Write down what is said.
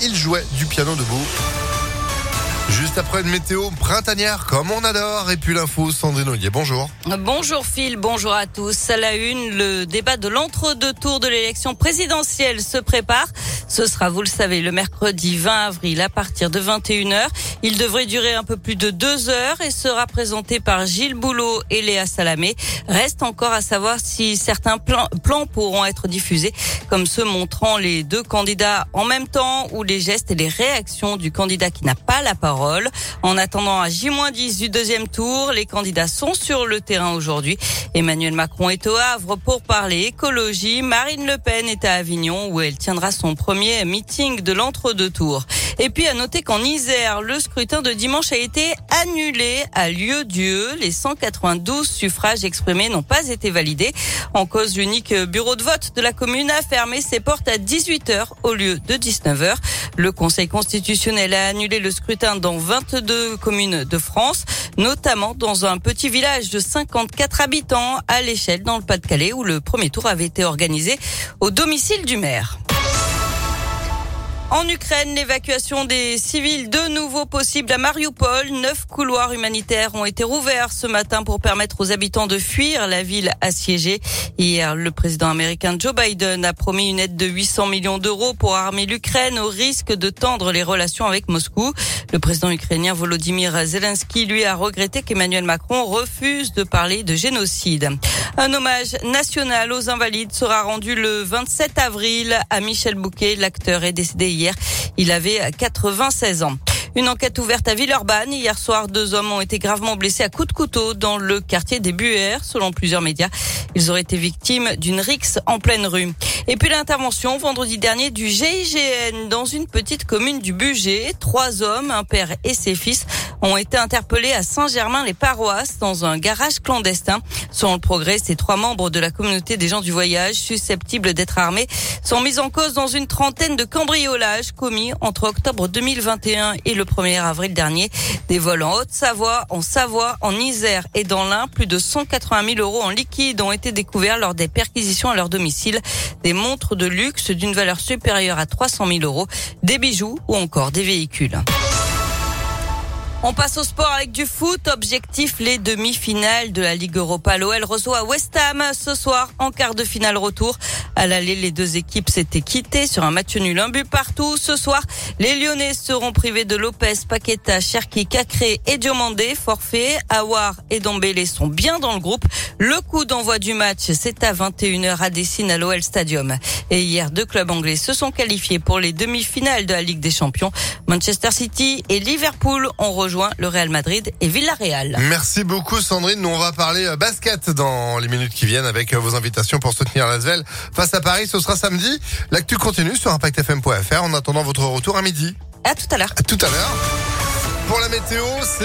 Il jouait du piano debout. Juste après une météo printanière comme on adore. Et puis l'info, Sandrine Ollier, bonjour. Bonjour Phil, bonjour à tous. À la une, le débat de l'entre-deux tours de l'élection présidentielle se prépare. Ce sera, vous le savez, le mercredi 20 avril à partir de 21h. Il devrait durer un peu plus de deux heures et sera présenté par Gilles Boulot et Léa Salamé. Reste encore à savoir si certains plans, pourront être diffusés, comme ceux montrant les deux candidats en même temps ou les gestes et les réactions du candidat qui n'a pas la parole. En attendant à J-10 du deuxième tour, les candidats sont sur le terrain aujourd'hui. Emmanuel Macron est au Havre pour parler écologie. Marine Le Pen est à Avignon où elle tiendra son premier meeting de l'entre-deux tours. Et puis à noter qu'en Isère, le scrutin de dimanche a été annulé à lieu-dieu. Les 192 suffrages exprimés n'ont pas été validés. En cause, l'unique bureau de vote de la commune a fermé ses portes à 18h au lieu de 19h. Le Conseil constitutionnel a annulé le scrutin dans 22 communes de France, notamment dans un petit village de 54 habitants à l'échelle dans le Pas-de-Calais où le premier tour avait été organisé au domicile du maire. En Ukraine, l'évacuation des civils de nouveau possible à Mariupol. Neuf couloirs humanitaires ont été rouverts ce matin pour permettre aux habitants de fuir la ville assiégée. Hier, le président américain Joe Biden a promis une aide de 800 millions d'euros pour armer l'Ukraine au risque de tendre les relations avec Moscou. Le président ukrainien Volodymyr Zelensky, lui, a regretté qu'Emmanuel Macron refuse de parler de génocide. Un hommage national aux invalides sera rendu le 27 avril à Michel Bouquet. L'acteur est décédé. Il avait 96 ans. Une enquête ouverte à Villeurbanne. Hier soir, deux hommes ont été gravement blessés à coups de couteau dans le quartier des Buères, selon plusieurs médias. Ils auraient été victimes d'une rixe en pleine rue. Et puis l'intervention vendredi dernier du GIGN dans une petite commune du Bugey. Trois hommes, un père et ses fils, ont été interpellés à Saint-Germain-les-Paroisses dans un garage clandestin. Selon le progrès, ces trois membres de la communauté des gens du voyage susceptibles d'être armés sont mis en cause dans une trentaine de cambriolages commis entre octobre 2021 et le 1er avril dernier. Des vols en Haute-Savoie, en Savoie, en Isère et dans l'Ain. Plus de 180 000 euros en liquide ont été découverts lors des perquisitions à leur domicile. Des montres de luxe d'une valeur supérieure à 300 000 euros, des bijoux ou encore des véhicules. On passe au sport avec du foot. Objectif, les demi-finales de la Ligue Europa. L'OL reçoit West Ham ce soir en quart de finale retour. À l'aller, les deux équipes s'étaient quittées sur un match nul, un but partout. Ce soir, les Lyonnais seront privés de Lopez, Paqueta, Cherki, Cacré et Diomandé. Forfait, Awar et Dombele sont bien dans le groupe. Le coup d'envoi du match, c'est à 21h à Dessine à l'OL Stadium. Et hier, deux clubs anglais se sont qualifiés pour les demi-finales de la Ligue des Champions. Manchester City et Liverpool ont rejoint le Real Madrid et Villarreal. Merci beaucoup Sandrine. Nous on va parler euh, basket dans les minutes qui viennent avec euh, vos invitations pour soutenir l'Asvel face à Paris. Ce sera samedi. L'actu continue sur impactfm.fr en attendant votre retour à midi. À tout à l'heure. À tout à l'heure. Pour la météo, c'est